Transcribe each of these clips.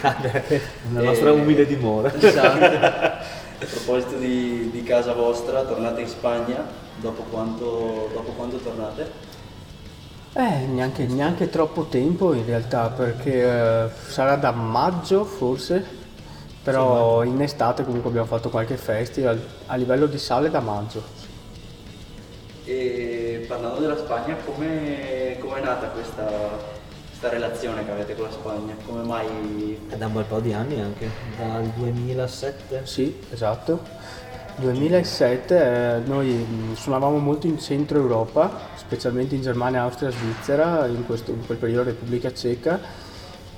La E- nostra umile dimora. Esatto. A proposito di, di casa vostra, tornate in Spagna, dopo quanto, dopo quanto tornate? Eh, neanche, neanche troppo tempo in realtà, perché eh, sarà da maggio forse, però in estate comunque abbiamo fatto qualche festival a livello di sale da maggio. E parlando della Spagna, come è nata questa, questa relazione che avete con la Spagna? Come mai... È da un bel po' di anni anche, dal 2007. Sì, esatto. 2007 eh, noi mh, suonavamo molto in centro Europa, specialmente in Germania, Austria, Svizzera, in, questo- in quel periodo Repubblica Ceca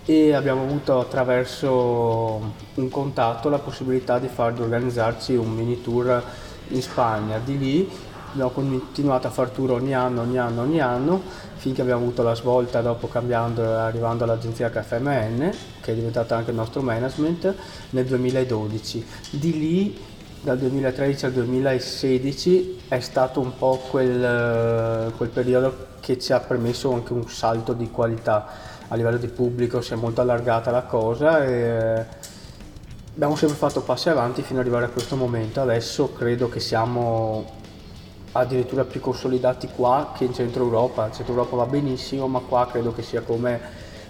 e abbiamo avuto attraverso un contatto la possibilità di far di organizzarci un mini tour in Spagna. Di lì abbiamo continuato a far tour ogni anno, ogni anno, ogni anno, finché abbiamo avuto la svolta dopo cambiando e arrivando all'agenzia KFMN, che è diventata anche il nostro management, nel 2012. Di lì dal 2013 al 2016 è stato un po' quel, quel periodo che ci ha permesso anche un salto di qualità a livello di pubblico, si è molto allargata la cosa e abbiamo sempre fatto passi avanti fino ad arrivare a questo momento. Adesso credo che siamo addirittura più consolidati qua che in centro Europa. Il centro Europa va benissimo, ma qua credo che sia come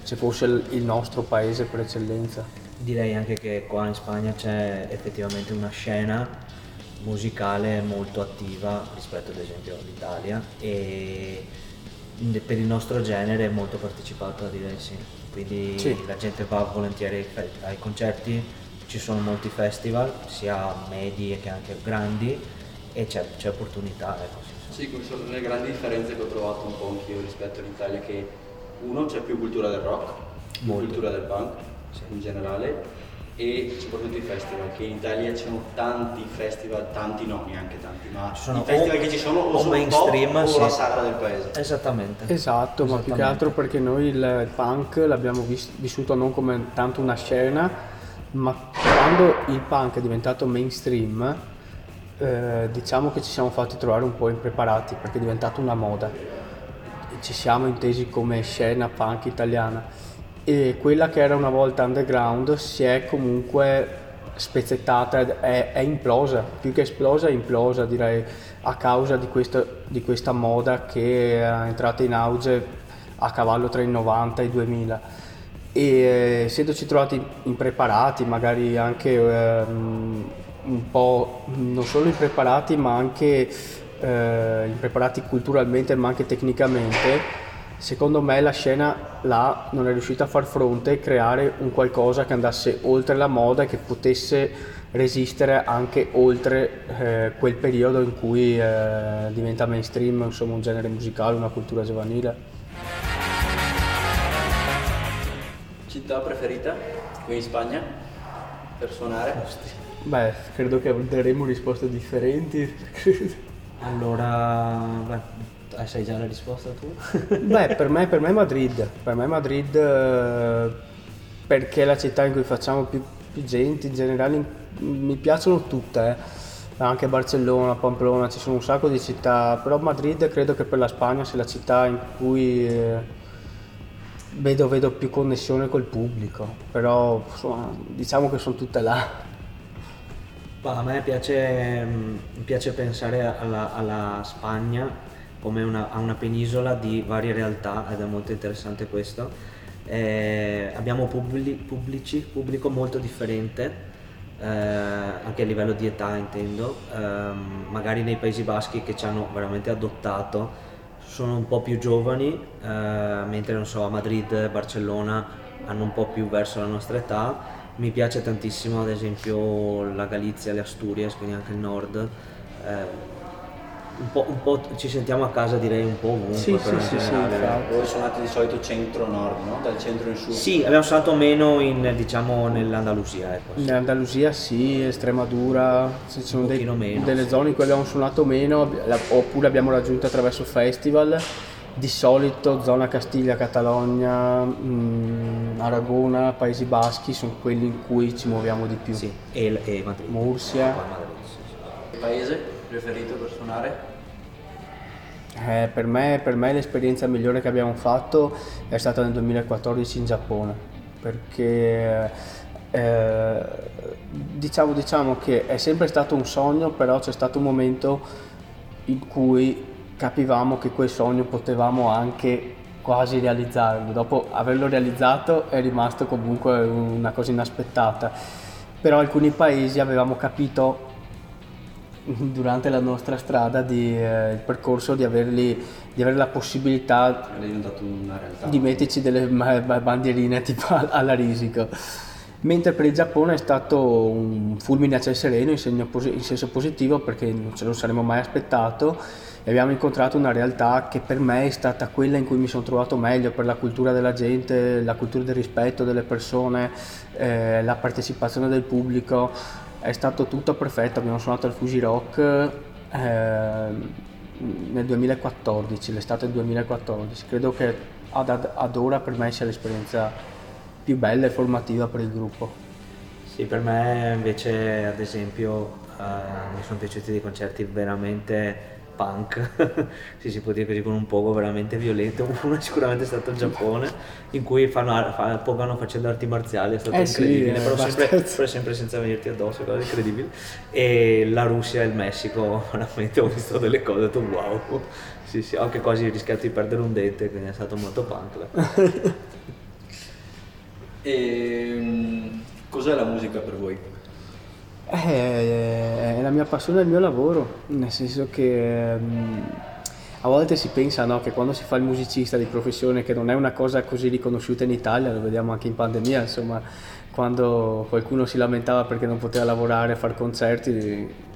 se fosse il nostro paese per eccellenza. Direi anche che qua in Spagna c'è effettivamente una scena musicale molto attiva rispetto ad esempio all'Italia e per il nostro genere è molto partecipata direi sì. Quindi Sì. la gente va volentieri ai concerti, ci sono molti festival, sia medi che anche grandi e c'è, c'è opportunità. Ecco, sì. Sì, queste sono le grandi differenze che ho trovato un po' anch'io rispetto all'Italia, che uno c'è più cultura del rock, più Molto. cultura del punk Sì. in generale e soprattutto i festival, che in Italia ci sono tanti festival, tanti no, neanche tanti, ma Ci sono i festival o- che ci sono o, o sono mainstream, o sì. la sagra del paese. Esattamente. Esatto, ma più che Esattamente. altro perché noi il, il punk l'abbiamo vis- vissuto non come tanto una scena, ma quando il punk è diventato mainstream, eh, diciamo che ci siamo fatti trovare un po' impreparati perché è diventata una moda. Ci siamo intesi come scena punk italiana e quella che era una volta underground si è comunque spezzettata, è, è implosa, più che esplosa è implosa direi a causa di questa, di questa moda che è entrata in auge a cavallo tra i 90 e i 2000 e eh, essendoci trovati impreparati, magari anche ehm, un po' non solo impreparati ma anche eh, impreparati culturalmente ma anche tecnicamente, secondo me la scena là non è riuscita a far fronte e creare un qualcosa che andasse oltre la moda e che potesse resistere anche oltre eh, quel periodo in cui eh, diventa mainstream insomma un genere musicale, una cultura giovanile. Città preferita qui in Spagna per suonare? Beh, credo che daremo risposte differenti. Allora, beh, sai già la risposta tu? Beh, per me, per me Madrid, per me Madrid eh, perché è la città in cui facciamo più, più gente, in generale mi piacciono tutte, eh. anche Barcellona, Pamplona, ci sono un sacco di città, però Madrid credo che per la Spagna sia la città in cui eh, vedo, vedo più connessione col pubblico, però insomma, diciamo che sono tutte là. A me piace, mm, piace pensare alla, alla Spagna come una, a una penisola di varie realtà ed è molto interessante questo. Eh, abbiamo publi- pubblici, pubblico molto differente, eh, anche a livello di età intendo, Ehm, magari nei Paesi Baschi che ci hanno veramente adottato sono un po' più giovani, eh, mentre non so, a Madrid, Barcellona hanno un po' più verso la nostra età. Mi piace tantissimo ad esempio la Galizia, le Asturias, quindi anche il nord. Eh, un, po', un po' ci sentiamo a casa direi un po' ovunque. Sì, però sì, sì, sì. Voi suonate di solito centro-nord, no? Dal centro in su. Sì, abbiamo suonato meno in, diciamo, nell'Andalusia, ecco. In Andalusia sì, Estremadura, ci sono Un dei- meno, delle sì. zone in cui abbiamo suonato meno, la- oppure abbiamo raggiunto attraverso festival. Di solito zona Castiglia, Catalogna, mm, Aragona, Paesi Baschi sono quelli in cui ci muoviamo di più. Sì, e, e Madrid. Mursia. Madrid, sì, sì. Paese preferito per suonare? Eh, per, me, per me l'esperienza migliore che abbiamo fatto è stata nel 2014 in Giappone, perché eh, diciamo, diciamo che è sempre stato un sogno, però c'è stato un momento in cui capivamo che quel sogno potevamo anche quasi realizzarlo. Dopo averlo realizzato è rimasto comunque una cosa inaspettata. Però alcuni paesi avevamo capito durante la nostra strada di, eh, il percorso di, averli, di avere la possibilità di metterci delle bandierine tipo alla risico. Mentre per il Giappone è stato un fulmine a ciel sereno in, in senso positivo perché non ce lo saremmo mai aspettato. E abbiamo incontrato una realtà che per me è stata quella in cui mi sono trovato meglio per la cultura della gente, la cultura del rispetto delle persone, eh, la partecipazione del pubblico, è stato tutto perfetto, abbiamo suonato al Fuji Rock eh, nel 2014, l'estate del 2014, credo che ad, ad ora per me sia l'esperienza più bella e formativa per il gruppo. Sì, per me invece ad esempio eh, mi sono piaciuti dei concerti veramente punk, se si può dire così, con un poco veramente violento. Uno è sicuramente stato il Giappone, in cui fanno, fa, pogano facendo arti marziali, è stato eh incredibile, sì, però, sempre, però, sempre, senza venirti addosso, cosa incredibile. E la Russia e il Messico, veramente ho visto delle cose, ho detto wow. Sì, sì, ho anche quasi rischiato di perdere un dente, quindi è stato molto punk. E, ehm, cos'è la musica per voi? Eh, è la mia passione, è il mio lavoro, nel senso che um, a volte si pensa no, che quando si fa il musicista di professione, che non è una cosa così riconosciuta in Italia, lo vediamo anche in pandemia, insomma, quando qualcuno si lamentava perché non poteva lavorare, fare concerti,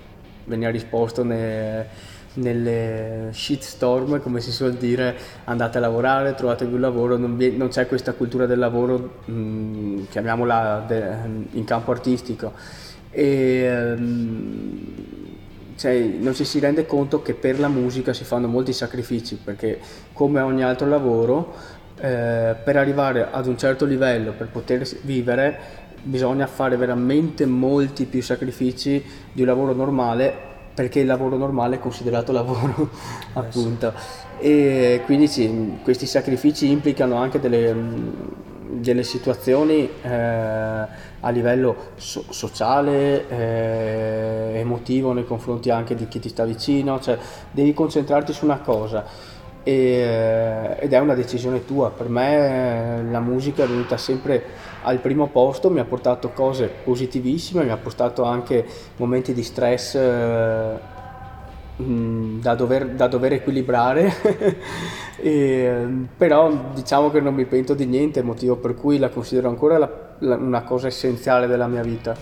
veniva risposto ne, nelle shitstorm, come si suol dire, andate a lavorare, trovatevi un lavoro, non, vi, non c'è questa cultura del lavoro, mh, mm, chiamiamola de, in campo artistico. E um, cioè, non ci si rende conto che per la musica si fanno molti sacrifici perché come ogni altro lavoro eh, per arrivare ad un certo livello per poter vivere bisogna fare veramente molti più sacrifici di un lavoro normale perché il lavoro normale è considerato lavoro appunto. E quindi sì, questi sacrifici implicano anche delle, delle situazioni eh, a livello so- sociale, eh, emotivo nei confronti anche di chi ti sta vicino, cioè devi concentrarti su una cosa e, eh, ed è una decisione tua. Per me la musica è venuta sempre al primo posto, mi ha portato cose positivissime, mi ha portato anche momenti di stress eh, da dover, da dover, equilibrare, e, però diciamo che non mi pento di niente, motivo per cui la considero ancora la, la, una cosa essenziale della mia vita.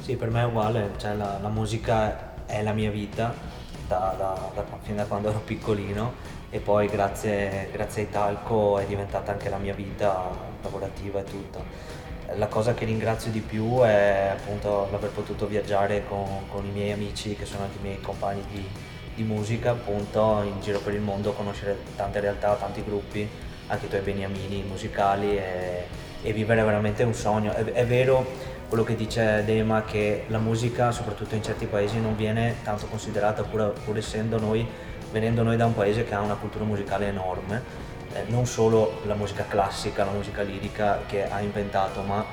Sì, per me è uguale, cioè la, la musica è la mia vita da, da, da, fin da quando ero piccolino e poi grazie, grazie ai Talco è diventata anche la mia vita lavorativa e tutto la cosa che ringrazio di più è appunto l'aver potuto viaggiare con, con, i miei amici che sono anche i miei compagni di, di, musica appunto in giro per il mondo, conoscere tante realtà, tanti gruppi, anche i tuoi beniamini musicali e, e vivere veramente un sogno. È, è, vero quello che dice Dema che la musica soprattutto in certi paesi non viene tanto considerata pur, pur essendo noi, venendo noi da un paese che ha una cultura musicale enorme. Eh, non solo la musica classica, la musica lirica che ha inventato, ma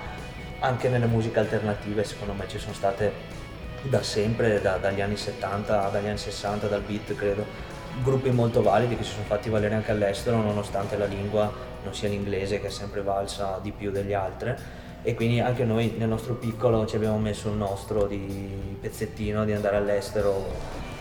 anche nelle musiche alternative secondo me ci sono state da sempre, da, dagli anni 70, dagli anni 60, dal beat credo, gruppi molto validi che si sono fatti valere anche all'estero nonostante la lingua non sia l'inglese che è sempre valsa di più degli altri e quindi anche noi nel nostro piccolo ci abbiamo messo il nostro di pezzettino di andare all'estero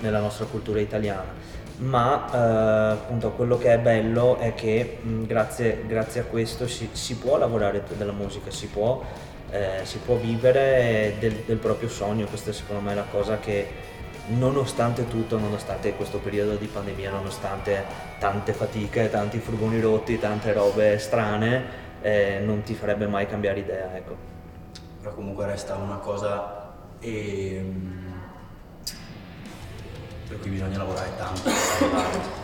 nella nostra cultura italiana. Ma eh, appunto quello che è bello è che mh, grazie, grazie, a questo si, si, può lavorare della musica, si può, eh, si può vivere del, del, proprio sogno, questa è secondo me la cosa che nonostante tutto, nonostante questo periodo di pandemia, nonostante tante fatiche, tanti furgoni rotti, tante robe strane, eh, non ti farebbe mai cambiare idea. Ecco. Però comunque resta una cosa... Ehm per cui bisogna lavorare tanto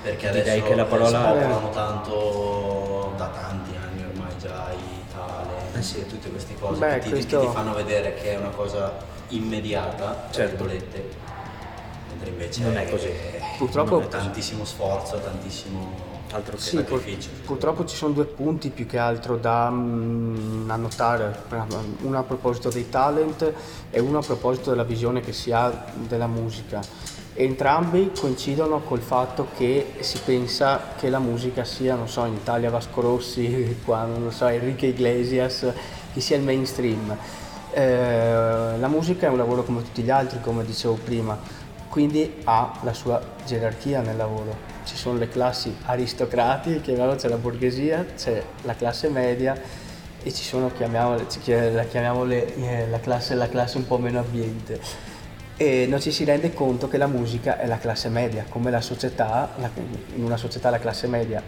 perché adesso Direi che la parola parlano tanto da tanti anni ormai già Italia eh sì. tutte queste cose Beh, che, ti, questo... che, ti, fanno vedere che è una cosa immediata tra certo. virgolette mentre invece non è così. Purtroppo è tantissimo sforzo, tantissimo altro che sì, sacrificio. Pur, purtroppo ci sono due punti più che altro da mm, annotare, uno a proposito dei talent e uno a proposito della visione che si ha della musica. Entrambi coincidono col fatto che si pensa che la musica sia, non so, in Italia Vasco Rossi, qua non so, Enrique Iglesias, che sia il mainstream. Eh, la musica è un lavoro come tutti gli altri, come dicevo prima, quindi ha la sua gerarchia nel lavoro sono le classi aristocratiche, c'è la borghesia, c'è la classe media e ci sono, chiamiamole, la chiamiamole eh, la, classe, la classe un po' meno ambiente. E non ci si rende conto che la musica è la classe media, come la società, la, in una società la classe media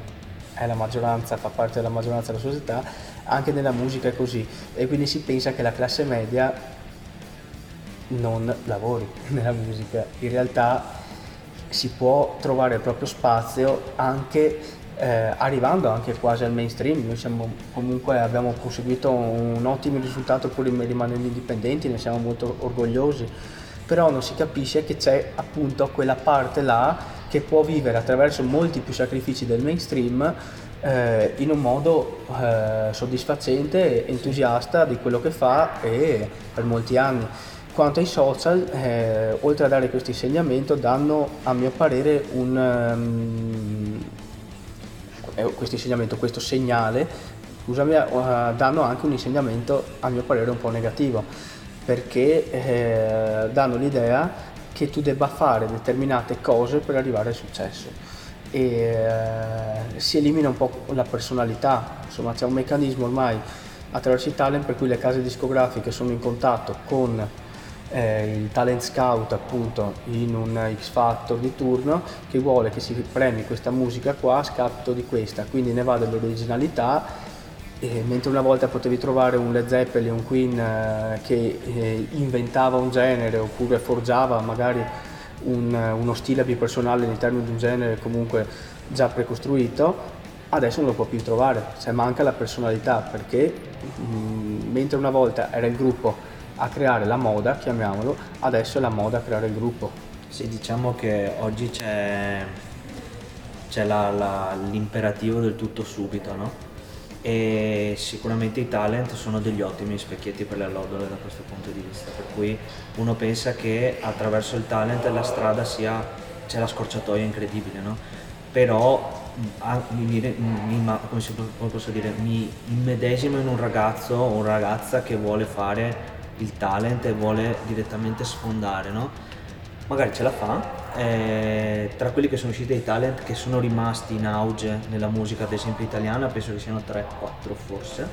è la maggioranza, fa parte della maggioranza della società, anche nella musica è così. E quindi si pensa che la classe media non lavori nella musica. In realtà si può trovare il proprio spazio anche eh, arrivando anche quasi al mainstream. Noi siamo, comunque abbiamo conseguito un ottimo risultato pur rimanendo indipendenti, ne siamo molto orgogliosi, però non si capisce che c'è appunto quella parte là che può vivere attraverso molti più sacrifici del mainstream eh, in un modo eh, soddisfacente, entusiasta di quello che fa e per molti anni. Quanto ai social, eh, oltre a dare questo insegnamento, danno a mio parere un, um, questo insegnamento, questo segnale, scusami, uh, danno anche un insegnamento a mio parere un po' negativo, perché eh, danno l'idea che tu debba fare determinate cose per arrivare al successo. E eh, si elimina un po' la personalità, insomma c'è un meccanismo ormai attraverso i talent per cui le case discografiche sono in contatto con eh, il talent scout appunto in un X Factor di turno che vuole che si premi questa musica qua a scapito di questa, quindi ne va dell'originalità e mentre una volta potevi trovare un Led Zeppelin, un Queen eh, che eh, inventava un genere oppure forgiava magari un, uno stile bipersonale all'interno di un genere comunque già precostruito, adesso non lo può più trovare, cioè manca la personalità perché mh, mm, mentre una volta era il gruppo a creare la moda, chiamiamolo, adesso è la moda a creare il gruppo. Sì, diciamo che oggi c'è, c'è la, la, l'imperativo del tutto subito, no? E sicuramente i talent sono degli ottimi specchietti per le allodole da questo punto di vista, per cui uno pensa che attraverso il talent la strada sia, c'è la scorciatoia incredibile, no? Però mi, mi, come posso dire, mi immedesimo in un ragazzo o una ragazza che vuole fare il talent e vuole direttamente sfondare, no? Magari ce la fa. Eh, tra quelli che sono usciti dai talent che sono rimasti in auge nella musica, ad esempio italiana, penso che siano 3-4 forse,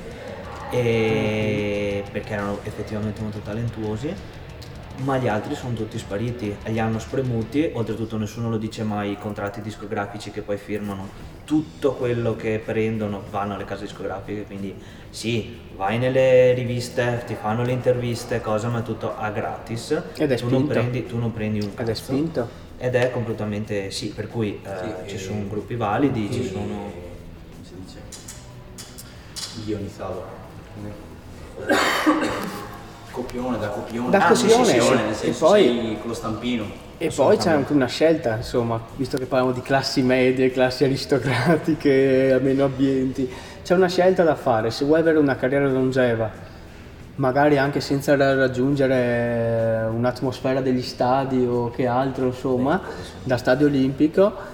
e perché erano effettivamente molto talentuosi ma gli altri sono tutti spariti, li hanno spremuti, oltretutto nessuno lo dice mai, i contratti discografici che poi firmano, tutto quello che prendono vanno alle case discografiche, quindi sì, vai nelle riviste, ti fanno le interviste, cosa, ma è tutto a gratis, Ed è tu, non prendi, tu non prendi un cazzo. Ed è spinto. Ed è completamente sì, per cui eh, ci sono gruppi validi, ci sono... come si dice? Ionizzato copione da copione, da ah, copione, sì, sì, sì, nel senso, e poi con lo stampino. E poi c'è anche una scelta, insomma, visto che parliamo di classi medie, classi aristocratiche, meno ambienti, c'è una scelta da fare, se vuoi avere una carriera longeva, magari anche senza raggiungere un'atmosfera degli stadi o che altro, insomma, da stadio olimpico,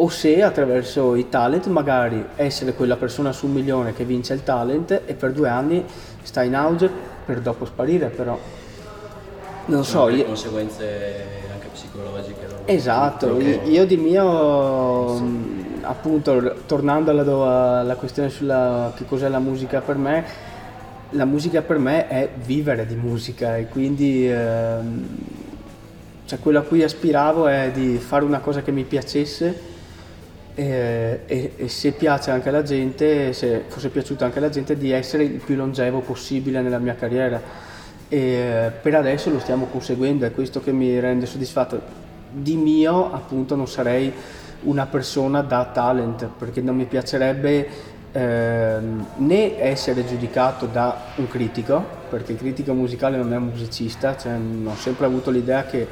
o se attraverso i talent magari essere quella persona su un milione che vince il talent e per due anni sta in auge per dopo sparire, però non so. Io... conseguenze anche psicologiche. Esatto, che... io di mio, sì. appunto, tornando alla, alla questione sulla che cos'è la musica per me, la musica per me è vivere di musica e quindi ehm, cioè quello a cui aspiravo è di fare una cosa che mi piacesse e, e, e, se piace anche alla gente, se fosse piaciuto anche alla gente, di essere il più longevo possibile nella mia carriera. E per adesso lo stiamo conseguendo, è questo che mi rende soddisfatto. Di mio, appunto, non sarei una persona da talent, perché non mi piacerebbe eh, né essere giudicato da un critico, perché il critico musicale non è un musicista, cioè, ho sempre avuto l'idea che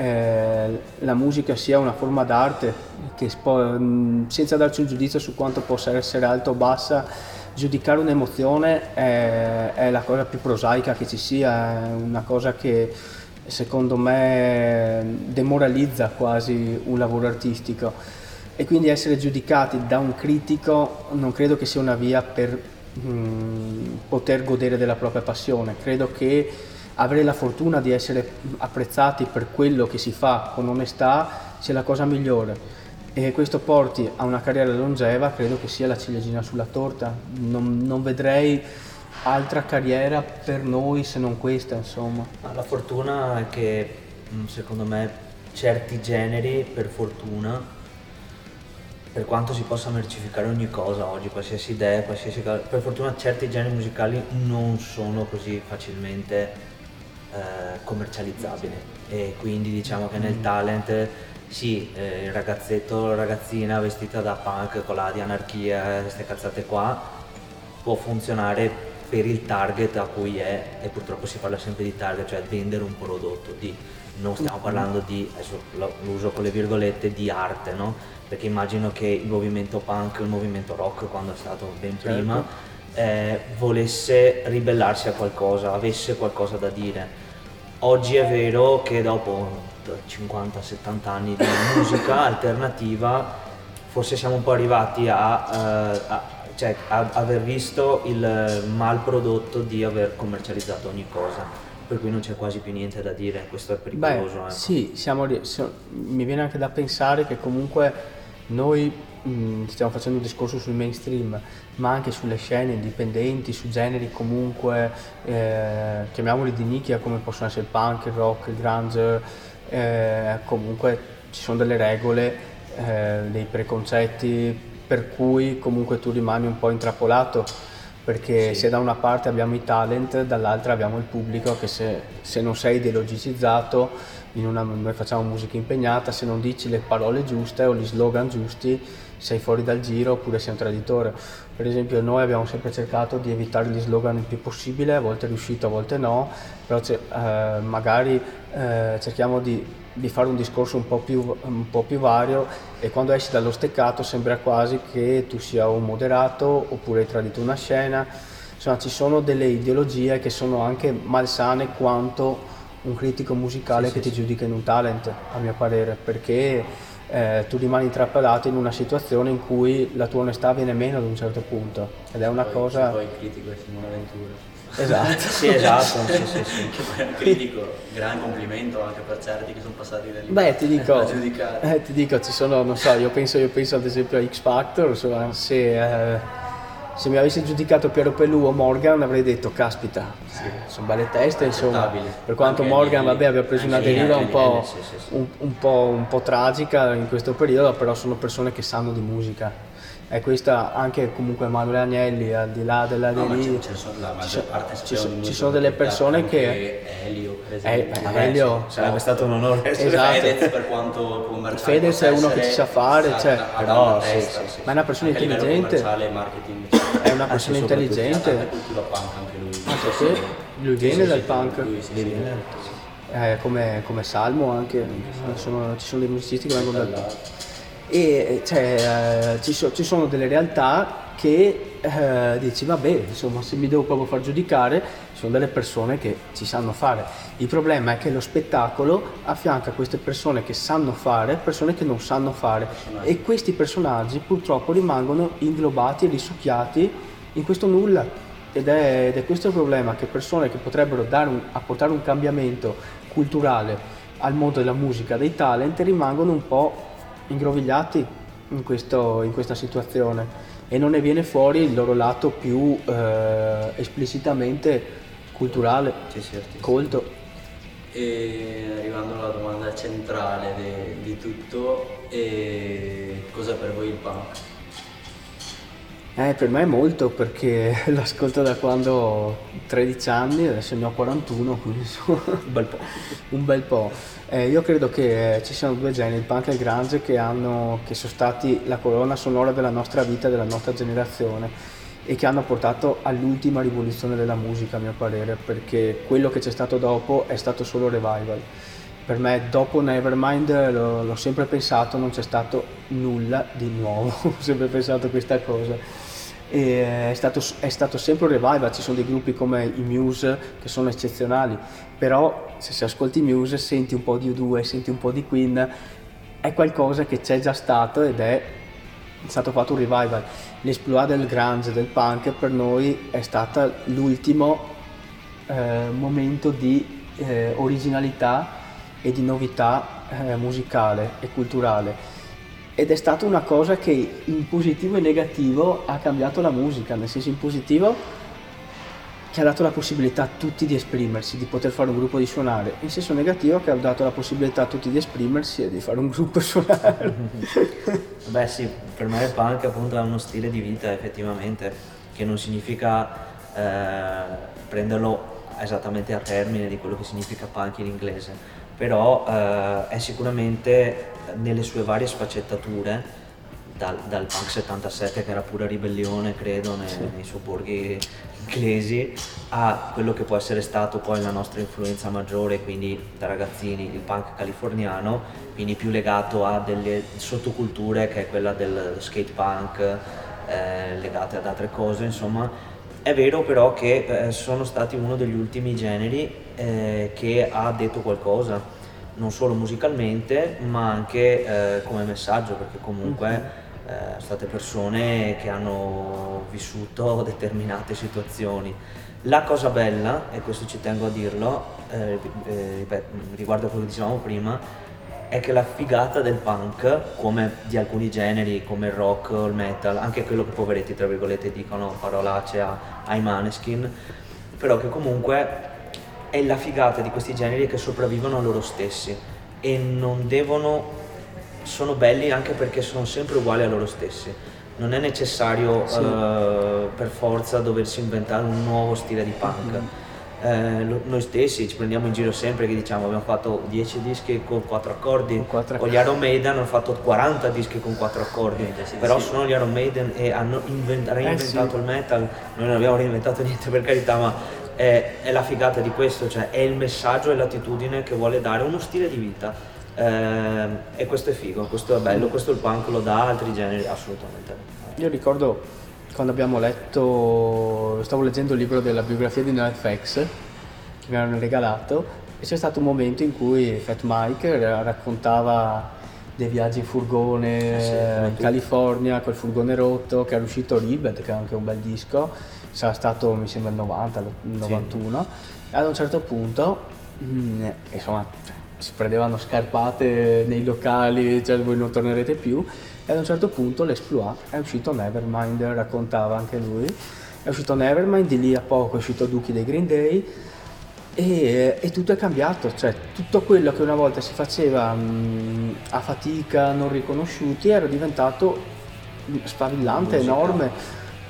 eh, la musica sia una forma d'arte, che spo- mm, senza darci un giudizio su quanto possa essere alta o bassa, giudicare un'emozione è, è la cosa più prosaica che ci sia, è una cosa che secondo me demoralizza quasi un lavoro artistico. E quindi essere giudicati da un critico non credo che sia una via per mh, mm, poter godere della propria passione, credo che avere la fortuna di essere apprezzati per quello che si fa con onestà sia la cosa migliore e questo porti a una carriera longeva credo che sia la ciliegina sulla torta. Non, non vedrei altra carriera per noi se non questa, insomma. La fortuna è che mm, secondo me certi generi, per fortuna, per quanto si possa mercificare ogni cosa oggi, qualsiasi idea, qualsiasi per fortuna certi generi musicali non sono così facilmente eh, commercializzabili e quindi diciamo che nel mm. talent sì, eh, il ragazzetto la ragazzina vestita da punk con la di anarchia, queste cazzate qua, può funzionare per il target a cui è, e purtroppo si parla sempre di target, cioè vendere un prodotto, di, non stiamo mm-hmm. parlando di, adesso lo uso con le virgolette, di arte, no? Perché immagino che il movimento punk, il movimento rock, quando è stato ben certo. prima, eh, volesse ribellarsi a qualcosa, avesse qualcosa da dire. Oggi è vero che dopo 50-70 anni di musica alternativa, forse siamo un po' arrivati a, uh, a, cioè, a, aver visto il mal prodotto di aver commercializzato ogni cosa. Per cui non c'è quasi più niente da dire, questo è pericoloso. Beh, ecco. Sì, siamo, mi viene anche da pensare che comunque noi mh, stiamo facendo un discorso sul mainstream, ma anche sulle scene indipendenti, su generi comunque, eh, chiamiamoli di nicchia come possono essere il punk, il rock, il grunge, eh, comunque ci sono delle regole, eh, dei preconcetti per cui comunque tu rimani un po' intrappolato perché sì. se da una parte abbiamo i talent, dall'altra abbiamo il pubblico che se, se non sei ideologizzato, una, noi facciamo musica impegnata, se non dici le parole giuste o gli slogan giusti sei fuori dal giro oppure sei un traditore. Per esempio noi abbiamo sempre cercato di evitare gli slogan il più possibile, a volte è riuscito, a volte no, però eh, magari eh, cerchiamo di, di, fare un discorso un po, più, un po' più vario e quando esci dallo steccato sembra quasi che tu sia un moderato oppure hai tradito una scena. Insomma ci sono delle ideologie che sono anche malsane quanto un critico musicale sì, che sì, ti giudica in un talent, a mio parere, perché eh, tu rimani intrappolato in una situazione in cui la tua onestà viene meno ad un certo punto ed è una poi, cosa... Poi il critico è Simone Ventura. Esatto. sì, esatto. sì, sì, sì. Che un critico, gran complimento anche per certi che sono passati da lì Beh, ti dico, eh, ti dico, ci sono, non so, io penso, io penso ad esempio a X Factor, se... Eh, se mi avessi giudicato Piero Pelù o Morgan avrei detto caspita, sì. sono belle teste insomma, per quanto anche Morgan vabbè, aveva preso una deriva un po', sì, sì, un, un, po', un po' tragica in questo periodo, però sono persone che sanno di musica. E questa anche comunque Emanuele Agnelli al di là della no, deriva ci, ci, sono, delle persone che Elio per esempio eh, Elio sarebbe stato un onore esatto. Fedez per quanto commerciale Fedez è uno che ci sa fare cioè, però, ma è una persona intelligente è una persona intelligente. Anche se lui. Viene dal punk. eh, come, come Salmo anche. Sono, ci sono dei musicisti che vengono dal punk. E cioè, eh, ci, so, ci, sono delle realtà che eh, dici vabbè insomma se mi devo proprio far giudicare sono delle persone che ci sanno fare. Il problema è che lo spettacolo affianca queste persone che sanno fare persone che non sanno fare. E questi personaggi purtroppo rimangono inglobati risucchiati in questo nulla. Ed è, ed è questo il problema che persone che potrebbero un, apportare un cambiamento culturale al mondo della musica, dei talent rimangono un po' ingrovigliati in, questo, in, questa situazione e non ne viene fuori il loro lato più eh, esplicitamente culturale, sì, sì, colto. E arrivando alla domanda centrale de, di tutto, cos'è per voi il punk? Eh, per me è molto perché l'ascolto da quando ho 13 anni, adesso ne ho 41, quindi insomma un bel po'. un bel po'. Eh, io credo che ci siano due generi, il punk e il grunge, che, hanno, che sono stati la colonna sonora della nostra vita, della nostra generazione e che hanno portato all'ultima rivoluzione della musica a mio parere, perché quello che c'è stato dopo è stato solo revival per me dopo Nevermind l'ho, l'ho sempre pensato, non c'è stato nulla di nuovo, ho sempre pensato questa cosa. E è, stato, è stato sempre un revival, ci sono dei gruppi come i Muse che sono eccezionali, però se si ascolti Muse senti un po' di U2, senti un po' di Queen, è qualcosa che c'è già stato ed è stato fatto un revival. L'esploit del grunge, del punk per noi è stato l'ultimo eh, momento di eh, originalità e di novità eh, musicale e culturale ed è stata una cosa che in positivo e negativo ha cambiato la musica, nel senso in positivo che ha dato la possibilità a tutti di esprimersi, di poter fare un gruppo di suonare, in senso negativo che ha dato la possibilità a tutti di esprimersi e di fare un gruppo e suonare. Beh sì, per me il punk appunto è uno stile di vita effettivamente, che non significa eh, prenderlo esattamente a termine di quello che significa punk in inglese, però eh, è sicuramente nelle sue varie sfaccettature, dal, dal, punk 77 che era pura ribellione credo nei, sì. nei sobborghi inglesi a quello che può essere stato poi la nostra influenza maggiore quindi da ragazzini il punk californiano quindi più legato a delle sottoculture che è quella del skate punk eh, legate ad altre cose insomma è vero però che eh, sono stati uno degli ultimi generi eh, che ha detto qualcosa, non solo musicalmente, ma anche eh, come messaggio, perché comunque mm-hmm. state persone che hanno vissuto determinate situazioni. La cosa bella, e questo ci tengo a dirlo, eh, riguardo a quello che dicevamo prima, è che la figata del punk, come di alcuni generi come il rock o il metal, anche quello che poveretti tra virgolette dicono parolacce a, ai maneskin, però che comunque è la figata di questi generi che sopravvivono a loro stessi e non devono, sono belli anche perché sono sempre uguali a loro stessi. Non è necessario sì. uh, per forza doversi inventare un nuovo stile di punk. Mm-hmm eh, noi stessi ci prendiamo in giro sempre che diciamo abbiamo fatto 10 dischi con 4 accordi. Con 4 o gli Iron Maiden hanno fatto 40 dischi con 4 accordi. Eh, sì, però sì. sono gli Iron Maiden e hanno invent- reinventato eh, sì. il metal. Noi non abbiamo reinventato niente per carità ma è, è, la figata di questo cioè è il messaggio e l'attitudine che vuole dare uno stile di vita. Eh, e questo è figo questo è bello questo il punk lo dà altri generi assolutamente. Io ricordo quando abbiamo letto, stavo leggendo il libro della biografia di NoFX che mi hanno regalato e c'è stato un momento in cui Fat Mike raccontava dei viaggi in furgone eh sì, in California col furgone rotto che era uscito Ribbed che è anche un bel disco sarà stato mi sembra il 90 il 91 sì. e ad un certo punto mh, mm, insomma si prendevano scarpate nei locali cioè voi non tornerete più e ad un certo punto l'Exploit è uscito Nevermind, raccontava anche lui, è uscito Nevermind, di lì a poco è uscito Duki dei Green Day e, e, tutto è cambiato, cioè tutto quello che una volta si faceva mh, a fatica, non riconosciuti, era diventato spavillante, Musica. enorme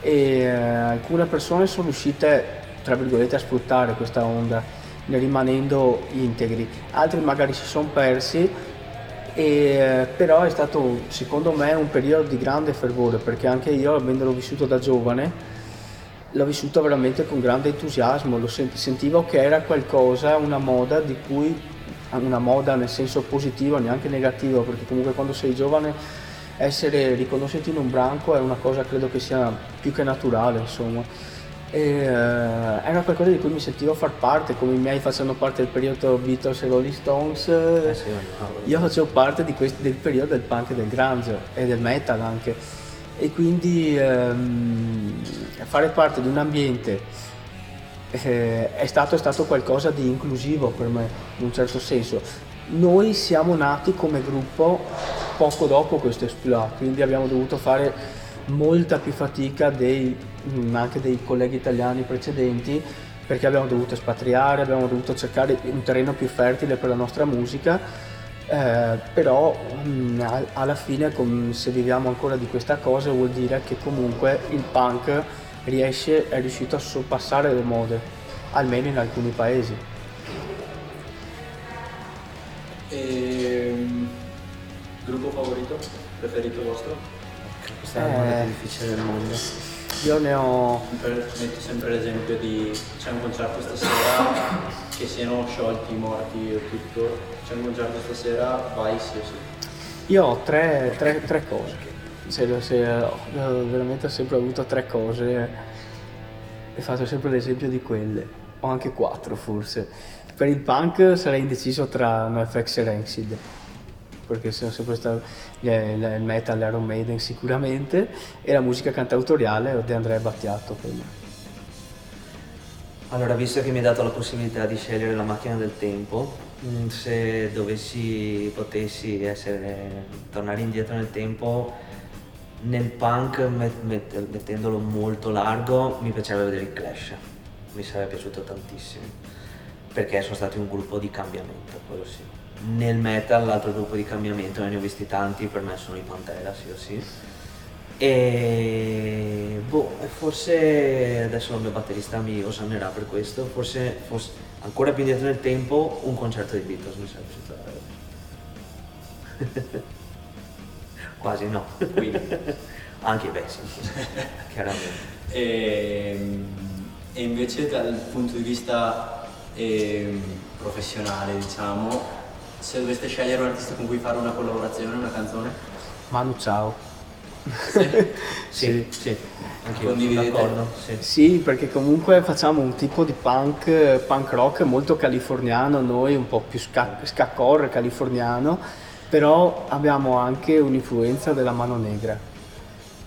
e eh, alcune persone sono riuscite, tra virgolette, a sfruttare questa onda rimanendo integri, altri magari si sono persi e, però è stato secondo me un periodo di grande fervore perché anche io avendolo vissuto da giovane l'ho vissuto veramente con grande entusiasmo, lo sentivo che era qualcosa, una moda di cui, una moda nel senso positivo, neanche negativo, perché comunque quando sei giovane essere riconosciuti in un branco è una cosa credo che sia più che naturale, insomma e, uh, era qualcosa di cui mi sentivo far parte, come i miei facevano parte del periodo Beatles e Rolling Stones, eh sì, io facevo parte questi, del periodo del punk e del grunge e del metal anche. E quindi um, fare parte di un ambiente eh, è, stato, è stato qualcosa di inclusivo per me, in un certo senso. Noi siamo nati come gruppo poco dopo questo esploit, quindi abbiamo dovuto fare molta più fatica dei Mm, anche dei colleghi italiani precedenti perché abbiamo dovuto espatriare, abbiamo dovuto cercare un terreno più fertile per la nostra musica, eh, però mh, mm, alla fine com- se viviamo ancora di questa cosa vuol dire che comunque il punk riesce, è riuscito a sorpassare le mode, almeno in alcuni paesi. E, ehm, gruppo favorito? Preferito vostro? Questa è la più difficile del mondo. Io ne ho... Metto sempre l'esempio di c'è un concerto stasera, che siano sciolti, morti e tutto, c'è un concerto stasera, vai sì o sì. Io ho tre, tre, tre cose, se, se, ho veramente ho sempre avuto tre cose e faccio sempre l'esempio di quelle, o anche quattro forse. Per il punk sarei indeciso tra NoFX e Rancid perché sono sempre stato il metal, l'Iron Maiden sicuramente, e la musica cantautoriale di Andrea Battiato prima. Allora, visto che mi hai dato la possibilità di scegliere la macchina del tempo, mm, se dovessi, potessi essere, tornare indietro nel tempo, nel punk, met, met, mettendolo molto largo, mi piacerebbe vedere i Clash. Mi sarebbe piaciuto tantissimo, perché sono stati un gruppo di cambiamento, quello sì nel metal l'altro gruppo di cambiamento, ne ho visti tanti, per me sono i Pantera, sì o sì. E boh, forse adesso il mio batterista mi osannerà per questo, forse, forse ancora più indietro nel tempo un concerto di Beatles mi sarebbe piaciuto Quasi no. Anche beh, sì, chiaramente. E, ehm, e, invece dal punto di vista eh, professionale, diciamo, se doveste scegliere un artista con cui fare una collaborazione, una canzone? Manu Ciao. Sì, sì, sì. Anche d'accordo. Sì. sì, perché comunque facciamo un tipo di punk, punk rock molto californiano, noi un po' più ska, ska californiano, però abbiamo anche un'influenza della mano negra,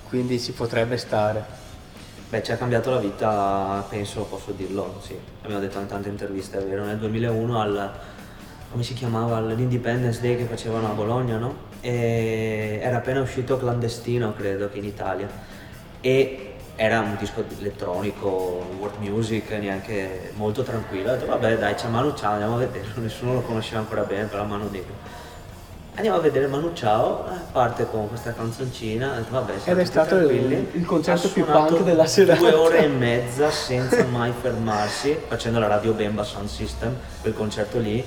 quindi ci potrebbe stare. Beh, ci ha cambiato la vita, penso, posso dirlo, sì. Abbiamo detto in tante interviste, è vero, nel 2001 al come si chiamava, l'Independence Day che facevano a Bologna, no? E era appena uscito Clandestino, credo, che in Italia. E era un disco elettronico, world music, neanche molto tranquillo. Ho detto, vabbè, dai, c'è Manu Ciao, andiamo a vederlo. Nessuno lo conosceva ancora bene, però Manu Negro. Andiamo a vedere Manu Ciao, eh, parte con questa canzoncina, ho detto, vabbè, Ed è stato il, il concerto più punk della serata. Due ore e mezza senza mai fermarsi, facendo la radio Bemba Sound System, quel concerto lì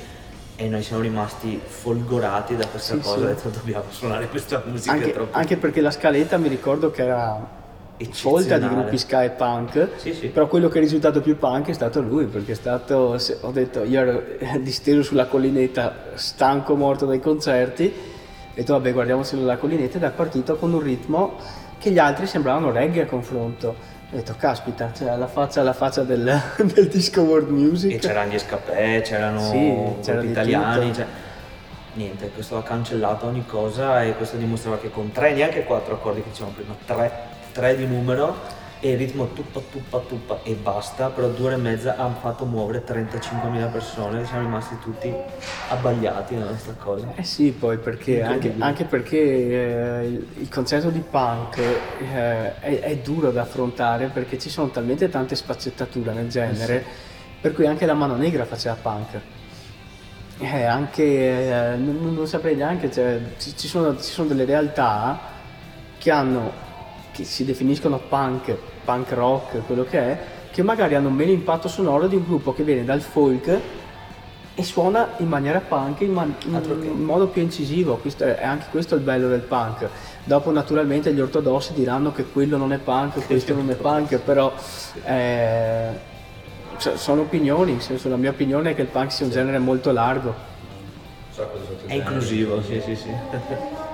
e noi siamo rimasti folgorati da questa sì, cosa, sì. ho detto dobbiamo suonare questa musica anche, troppo... anche perché la scaletta mi ricordo che era folta di gruppi ska e punk, sì, sì. però quello che è risultato più punk è stato lui, perché è stato, ho detto, io ero disteso sulla collinetta, stanco, morto dai concerti, ho detto vabbè guardiamoci la collinetta ed è partito con un ritmo che gli altri sembravano reggae a confronto ho detto, caspita, cioè la faccia, la faccia del, del, disco world music. E c'erano gli Scapè, c'erano sì, c'era italiani. Cioè, niente, questo ha cancellato ogni cosa e questo dimostrava che con tre, neanche quattro accordi che dicevamo prima, tre, tre di numero e il ritmo tuppa tuppa tuppa e basta, però due ore e mezza hanno fatto muovere 35.000 persone, siamo rimasti tutti abbagliati da questa cosa. Eh sì, poi perché, anche, anche, perché eh, il, concerto di punk eh, è, è, duro da affrontare perché ci sono talmente tante sfaccettature nel genere, sì. per cui anche la mano negra faceva punk. Eh, anche, eh, non, non, saprei neanche, cioè, ci, ci, sono, ci sono delle realtà che hanno che si definiscono punk punk rock, quello che è, che magari hanno meno impatto sonoro di un gruppo che viene dal folk e suona in maniera punk in, man- in modo più incisivo. Questo è, anche questo il bello del punk. Dopo naturalmente gli ortodossi diranno che quello non è punk, questo non è punk, però eh, sono opinioni, nel senso la mia opinione è che il punk sia un genere molto largo. È inclusivo, sì sì sì.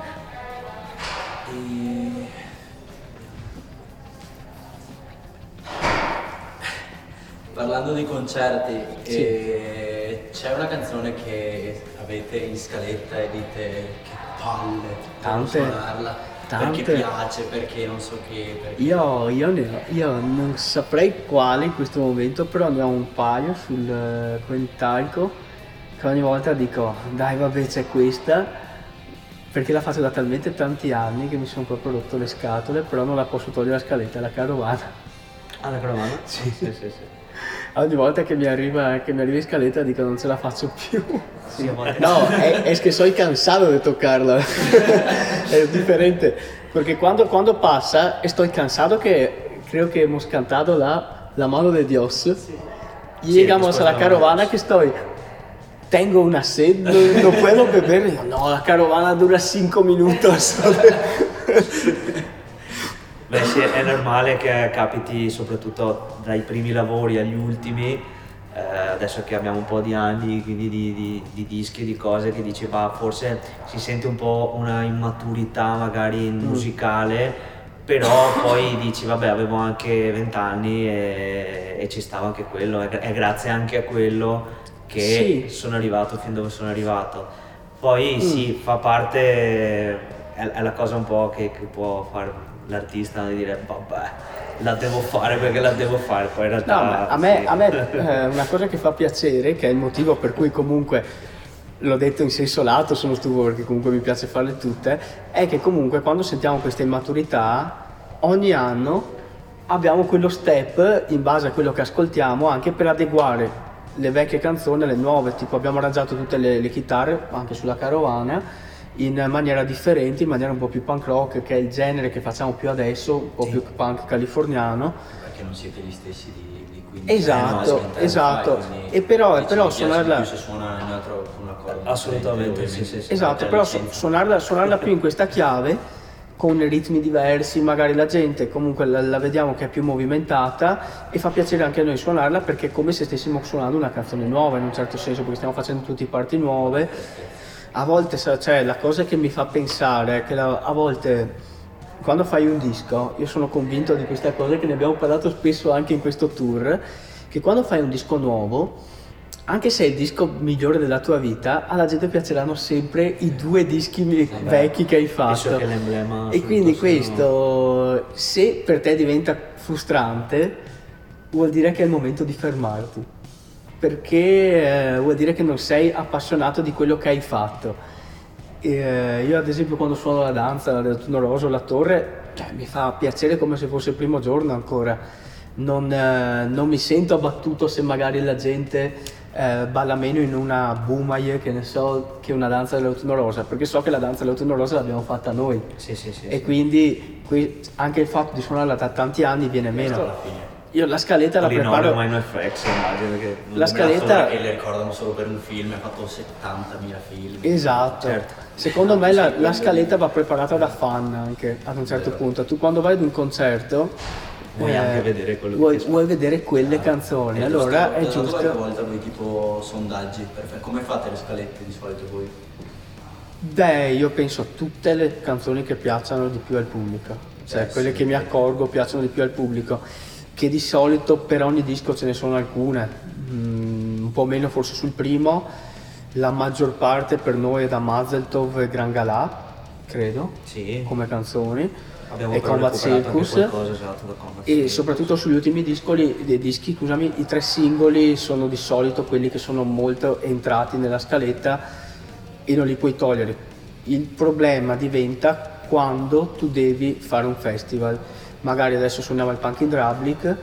Parlando di concerti, sì. eh, c'è una canzone che avete in scaletta e dite che palle, tante, suonarla, tante. perché piace, perché non so che. Perché... Io, io, ne, io, non saprei quale in questo momento, però ne ho un paio sul quintalco che ogni volta dico dai vabbè c'è questa perché la faccio da talmente tanti anni che mi sono proprio rotto le scatole, però non la posso togliere la scaletta, la carovana. Ah, la carovana? Sì, sì, sì. sì ogni volta che mi arriva, che mi arriva in scaletta dico non ce la faccio più. Sì, no, è, è, che soy cansado di toccarla. è differente. Perché quando, quando passa e sto cansado che creo que hemos cantado la, la mano de Dios. Sí. Llegamos a la carovana que estoy tengo una sed, no, no puedo beber. No, la carovana dura 5 minutos. Beh sì, è normale che capiti soprattutto dai primi lavori agli ultimi, eh, adesso che abbiamo un po' di anni, quindi di, di, di dischi, di cose che dici, va, forse si sente un po' una immaturità magari Mm. musicale, però poi dici, vabbè, avevo anche 20 anni e, e ci stava anche quello, è, grazie anche a quello che Sì. sono arrivato fin dove sono arrivato. Poi Mm. sì, fa parte, è, è la cosa un po' che, che può fare l'artista di dire, vabbè, la devo fare perché la devo fare, poi in realtà... No, a me, sì. a me eh, una cosa che fa piacere, che è il motivo per cui comunque l'ho detto in senso lato, sono stufo perché comunque mi piace farle tutte, è che comunque quando sentiamo questa immaturità, ogni anno abbiamo quello step in base a quello che ascoltiamo anche per adeguare le vecchie canzoni alle nuove, tipo abbiamo arrangiato tutte le, le chitarre anche sulla carovana in maniera differente, in maniera un po' più punk rock, che è il genere che facciamo più adesso, un po' Sì. più punk californiano. Perché non siete gli stessi di, di 15 anni, Esatto, vent'anni esatto. fa, quindi E però- però suonarla- se suona in un altro con un accordo Assolutamente, sì, sì, sì. Esatto, per però suonarla, suonarla più in questa chiave, con ritmi diversi, magari la gente comunque la, la vediamo che è più movimentata e fa piacere anche a noi suonarla perché è come se stessimo suonando una canzone nuova in un certo senso, perché stiamo facendo tutti parti nuove. A volte, cioè, la cosa che mi fa pensare è che la- a volte quando fai un disco, io sono convinto di questa cosa che ne abbiamo parlato spesso anche in questo tour, che quando fai un disco nuovo, anche se è il disco migliore della tua vita, alla gente piaceranno sempre i due dischi beh, vecchi che hai fatto. che l'emblema E quindi questo, se per te diventa frustrante, vuol dire che è il momento di fermarti. Perché eh, vuol dire che non sei appassionato di quello che hai fatto. E, eh, io ad esempio quando suono la danza dell'autunno rosa o la torre, cioè, mi fa piacere come se fosse il primo giorno ancora. Non, eh, non mi sento abbattuto se magari la gente eh, balla meno in una bumaie, che ne so, che una danza dell'autunno rosa, perché so che la danza dell'autunno rosa l'abbiamo fatta noi. Sì, sì, sì. E quindi qui- anche il fatto di suonarla da tanti anni viene Questo alla meno. fine. Io la scaletta la Lì no, preparo. ormai no FX, immagino che... La scaletta- che le ricordano solo per un film, ha fatto 70.000 film. Esatto. Certo. Secondo me la, la scaletta va preparata da fan anche ad un certo punto. Tu quando vai ad un concerto Vuoi anche vedere quello vuoi, che- vuoi vedere quelle canzoni, E allora giusto, è dato qualche giusto. volta voi tipo sondaggi, per- come fate le scalette di solito voi? Beh, io penso a tutte le canzoni che piacciono di più al pubblico, cioè Eh, quelle sì. che mi accorgo piacciono di più al pubblico, che di solito per ogni disco ce ne sono alcune, Mm, un po' meno forse sul primo, la maggior parte per noi è da Mazeltov e Gran Galà, credo, Sì, come canzoni, abbiamo e Combat Circus. qualcosa esatto Combat E Circus. soprattutto sugli ultimi discoli, dischi, scusami, i tre singoli sono di solito quelli che sono molto entrati nella scaletta e non li puoi togliere. Il problema diventa quando tu devi fare un festival. Magari adesso suoniamo il Punk in Drablik eh,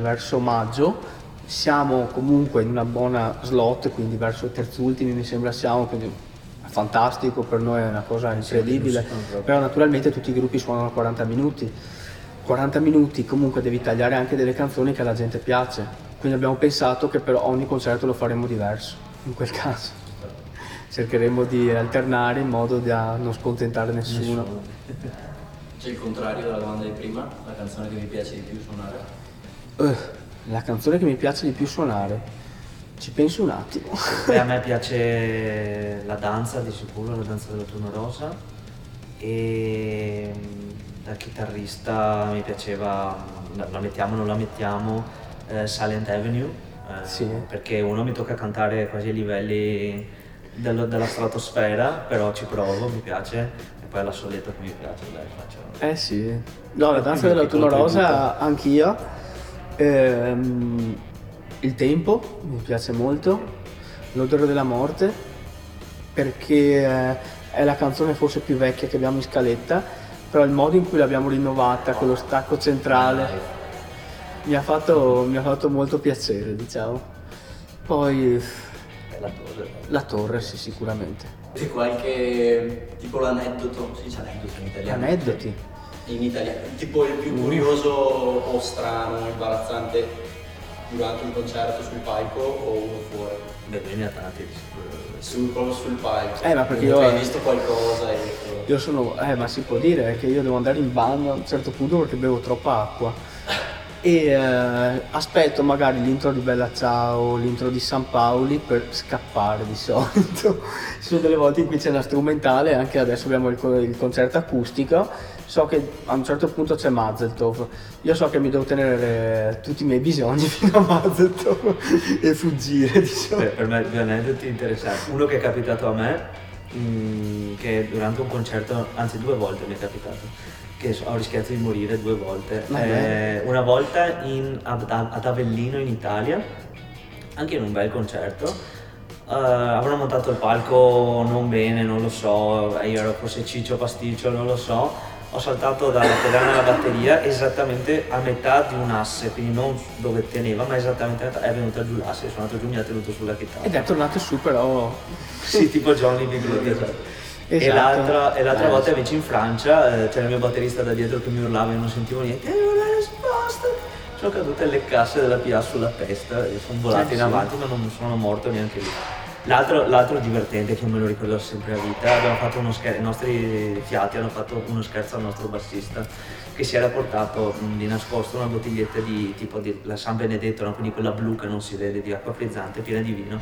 verso maggio, siamo comunque in una buona slot, quindi verso terzultimi mi sembra siamo, quindi è fantastico, per noi è una cosa incredibile, però naturalmente tutti i gruppi suonano 40 minuti. 40 minuti comunque devi tagliare anche delle canzoni che alla gente piace. Quindi abbiamo pensato che per ogni concerto lo faremo diverso, in quel caso. Cercheremo di alternare in modo da non scontentare nessuno. C'è il contrario della domanda di prima, la canzone che vi piace di più suonare? Eh, la canzone che mi piace di più suonare. Ci penso un attimo. Beh, a me piace la danza di sicuro, la danza dell'autunno rosa e mm, da chitarrista mi piaceva, la, la mettiamo o non la mettiamo, eh, Silent Avenue, eh, Sì. perché uno mi tocca cantare quasi ai livelli dello- della stratosfera, però ci provo, mi piace, poi la soletta che mi piace, dai, faccio... Eh sì. No, la danza dell'autunno rosa anch'io. Ehm, il tempo mi piace molto. L'odore della morte perché eh, è la canzone forse più vecchia che abbiamo in scaletta, però il modo in cui l'abbiamo rinnovata, con lo stacco centrale, mi ha fatto, mi ha fatto molto piacere, diciamo. Poi È la torre. la torre, sì, sicuramente. C'è qualche tipo l'aneddoto, si dice aneddoto in italiano? Aneddoti. In italiano, tipo il più curioso o strano, imbarazzante durante un concerto sul palco o uno fuori? Beh, ne ha tanti di sicuro. Sul, sul palco. Eh, ma perché io- hai visto qualcosa e... Io sono, eh ma si può dire che io devo andare in bagno a un certo punto perché bevo troppa acqua. E eh, aspetto magari l'intro di Bella Ciao, l'intro di San Paoli per scappare di solito. Ci sono delle volte in cui c'è una strumentale, anche adesso abbiamo il, il concerto acustico. So che a un certo punto c'è Mazeltov. Io so che mi devo tenere tutti i miei bisogni fino a Mazeltov e fuggire di solito. Per, per me due aneddoti interessanti. Uno che è capitato a me, mm, che durante un concerto, anzi due volte mi è capitato, che ho rischiato di morire due volte. Eh, una volta in- ad, ad Avellino in Italia, anche in un bel concerto. eh, avevano montato il palco non bene, non lo so, io ero forse ciccio pasticcio, non lo so. Ho saltato dalla pedana alla batteria esattamente a metà di un asse, quindi non dove teneva, ma esattamente a metà. È venuta giù l'asse, sono andato giù, mi ha tenuto sulla chitarra. Ed è tornato su però Sì, tipo Johnny B. Good, esatto. E l'altra, e l'altra volta invece in Francia eh, c'era il mio batterista da dietro che mi urlava e non sentivo niente. E non è risposta! Sono cadute le casse della PA sulla testa e sono volate Sì, in avanti ma non sono morto neanche lì. L'altro, l'altro divertente che me lo ricordo sempre a vita, abbiamo fatto uno scherzo, i nostri fiati hanno fatto uno scherzo al nostro bassista che si era portato di nascosto una bottiglietta di tipo di la San Benedetto, no? quindi quella blu che non si vede di acqua frizzante piena di vino.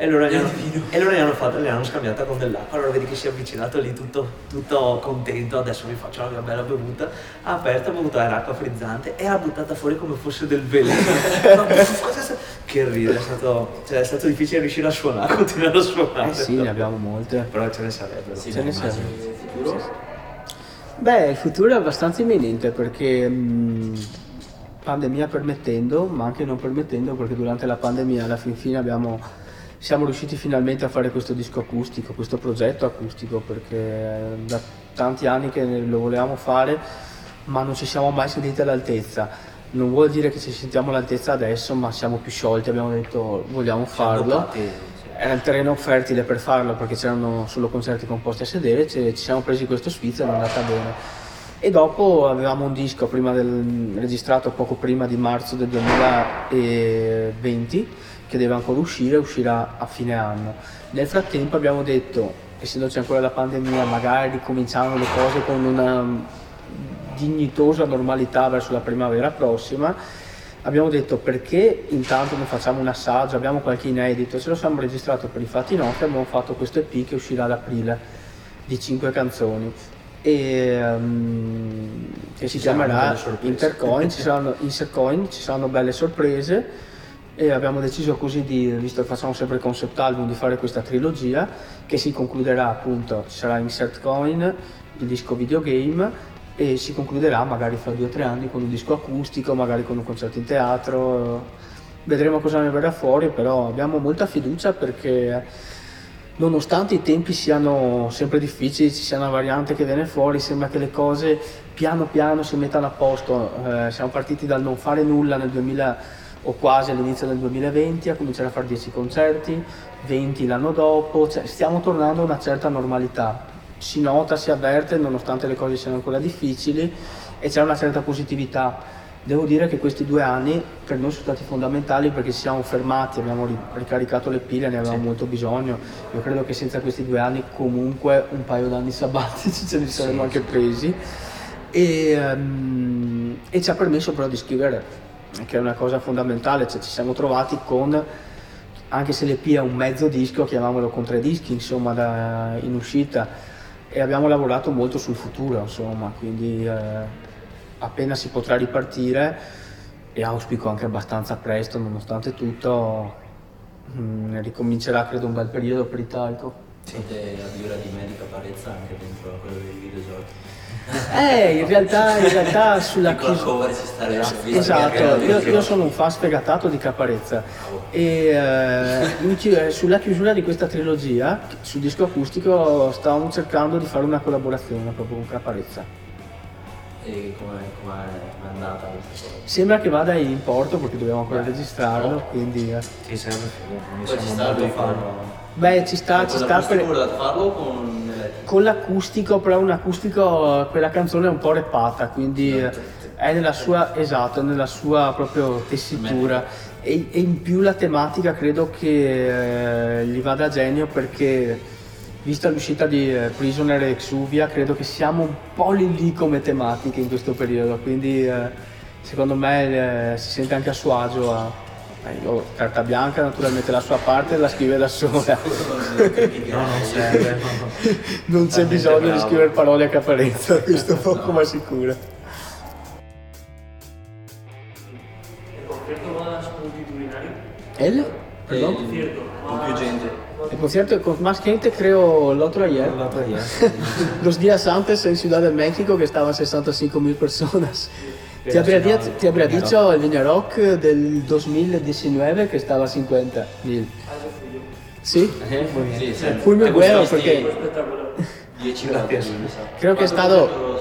E allora gli hanno, e allora gli hanno fatto, gli hanno scambiata con dell'acqua, allora vedi che si è avvicinato lì tutto, tutto contento, adesso mi faccio la mia bella bevuta, ha aperto, ha bevuto era acqua frizzante e ha buttata fuori come fosse del veleno. Che ride, è stato, cioè, è stato difficile riuscire a suonare, continuare a suonare. Eh sì, ne abbiamo molte. Però ce ne sarebbero. Sì, Ce ne futuro. Beh, il futuro è abbastanza imminente perché mh, pandemia permettendo, ma anche non permettendo, perché durante la pandemia alla fin fine abbiamo, siamo riusciti finalmente a fare questo disco acustico, questo progetto acustico, perché da tanti anni che lo volevamo fare, ma non ci siamo mai sentiti all'altezza. Non vuol dire che ci sentiamo all'altezza adesso, ma siamo più sciolti, abbiamo detto vogliamo farlo. Era il terreno fertile per farlo perché c'erano solo concerti composti a sedere, ci, siamo presi questo sfizio ed è andata bene. E dopo avevamo un disco prima del- registrato poco prima di marzo del 2020 che deve ancora uscire, uscirà a fine anno. Nel frattempo abbiamo detto, essendoci ancora la pandemia, magari ricominciamo le cose con una dignitosa normalità verso la primavera prossima, abbiamo detto perché intanto non facciamo un assaggio, abbiamo qualche inedito, ce lo siamo registrato per i fatti nostri, abbiamo fatto questo EP che uscirà ad aprile di 5 canzoni e ehm, che si Ci chiamerà. Intercoin, ci saranno, Intercoin, ci saranno belle sorprese e abbiamo deciso così di, visto che facciamo sempre il concept album, di fare questa trilogia che si concluderà appunto, ci sarà Insert Coin, il disco videogame e si concluderà magari fra due o tre anni con un disco acustico, magari con un concerto in teatro. Vedremo cosa ne verrà fuori, però abbiamo molta fiducia perché nonostante i tempi siano sempre difficili, ci sia una variante che viene fuori, sembra che le cose piano piano si mettano a posto. Eh, siamo partiti dal non fare nulla nel 2000 o quasi all'inizio del 2020 a cominciare a fare 10 concerti, 20 l'anno dopo, cioè stiamo tornando a una certa normalità. Si nota, si avverte, nonostante le cose siano ancora difficili, e c'è una certa positività. Devo dire che questi due anni per noi sono stati fondamentali perché ci siamo fermati, abbiamo ri- ricaricato le pile, ne avevamo molto bisogno. Io credo che senza questi due anni comunque un paio d'anni sabbatici ce li saremmo anche presi. E, ehm, e ci ha permesso però di scrivere, che è una cosa fondamentale, cioè ci siamo trovati con, anche se l'EP è un mezzo disco, chiamiamolo con tre dischi insomma da- in uscita, e abbiamo lavorato molto sul futuro insomma, quindi eh, appena si potrà ripartire, e auspico anche abbastanza presto nonostante tutto, mm, ricomincerà credo un bel periodo per Italco. Siete a di me di Caparezza anche dentro quello dei videogiochi. Eh, in realtà, in realtà sulla chiusura... cover ci starebbe. Esatto, io, io sono un fan sfegatato di Caparezza e eh, eh, sulla chiusura di questa trilogia, sul disco acustico, stavamo cercando di fare una collaborazione proprio con Caparezza. E com'è, com'è, com'è andata questa cosa? Sembra che vada in porto perché dobbiamo ancora registrarlo, quindi... eh. Sì, sarebbe figo, mi Poi ci siamo sta molto fan. Beh, ci sta, ci sta per... farlo con? Con l'acustico, però un acustico, quella canzone è un po' repata, quindi eh, è nella sua, esatto, nella sua proprio tessitura. E, e in più la tematica credo che eh, gli vada a genio perché vista l'uscita di eh, Prisoner e Exuvia credo che siamo un po' lì lì come tematiche in questo periodo, quindi eh, secondo me eh, si sente anche a suo agio a, io, carta bianca naturalmente la sua parte la scrive da sola. No, non serve. no, no. Non c'è Talmente bisogno di bravo. scrivere parole a caparenza, questo poco ma sicuro. El. El? Eh, Perdón? Concierto con più gente. El concierto con más gente creo el otro ayer. L'altro ieri. Los días antes en Ciudad de México que estaban 65 mil personas. Te habría, Pero di- si no, te habría Viña dicho el Viña Rock del 2019 que estaba a 50 mil. ¿Sí? Eh, muy bien. Sì, sì. Fui muy Hai bueno visto perché questi espectacular. 10 volte, mi sa. creo que he Quantos estado... concertos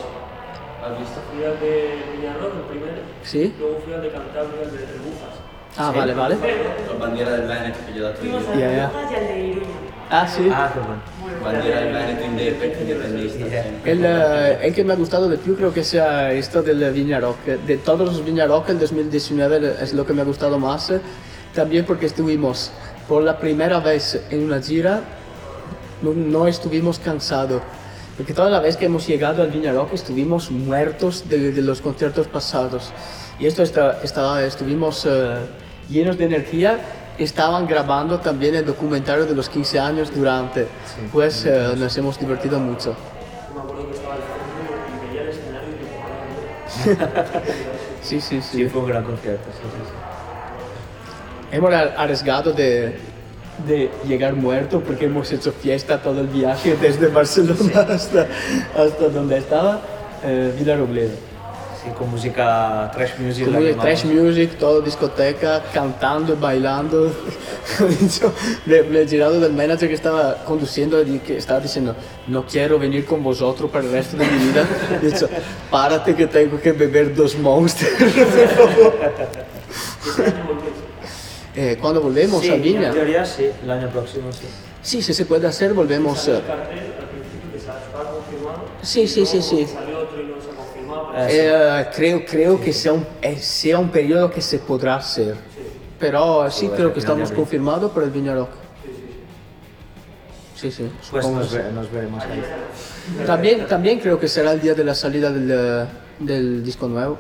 Has visto? Fui al de Viñarol, el primero. ¿Sí? Luego fui al de Cantabria, el de Trebufas. Ah, vale, vale. La bandiera del Veneto che gli ho dato Fuimos io. a Ya, ya. Brujas y al de Iruña. Ah, sí. Ah, sempre. El, eh, el que me ha gustado de più creo que sea esto del Viña Rock. De todos los Viña Rock, el 2019 es lo que me ha gustado más. También porque estuvimos por la primera vez en una gira, no, no estuvimos cansados. Porque toda la vez que hemos llegado al Viña Rock estuvimos muertos de, de los conciertos pasados. Y esto está, estaba, estuvimos eh, llenos de energía. Estaban grabando también el documentario de los 15 años durante. Pues eh, nos hemos divertido mucho. Me acuerdo que estaba al fondo y veía el escenario y digo, "Madre mía". Sí, sí, Sì, sí. fu un gran concerto, sì, sì, sì. Hemos ar- arriesgado de, de llegar muerto porque hemos hecho fiesta todo el viaje desde Barcelona hasta, hasta donde estaba, eh, Villarrobledo. Con musica trash music. Con la trash music, todo discoteca, cantando y bailando. Me he girado del manager que estaba conduciendo y que estaba diciendo, no quiero venir con vosotros para el resto de mi vida. He dicho, párate que tengo que beber dos monsters. por favor". Eh, cuando volvemos Sì, a Viña. in teoria sì, l'anno prossimo sì. Sí, si se puede hacer, volvemos. eh, El. Sí, sí, sí, sí. Salió otro y no se confirmaba. Eh. Eh, creo, creo que sea un, eh, sea un periodo que se podrá hacer. Pero sí Puede creo que estamos confirmados por el Viña Rock. Sí, sí. Pues nos, sí. ve- nos veremos ahí. También, también creo que será el día de la salida del, eh, del disco nuevo.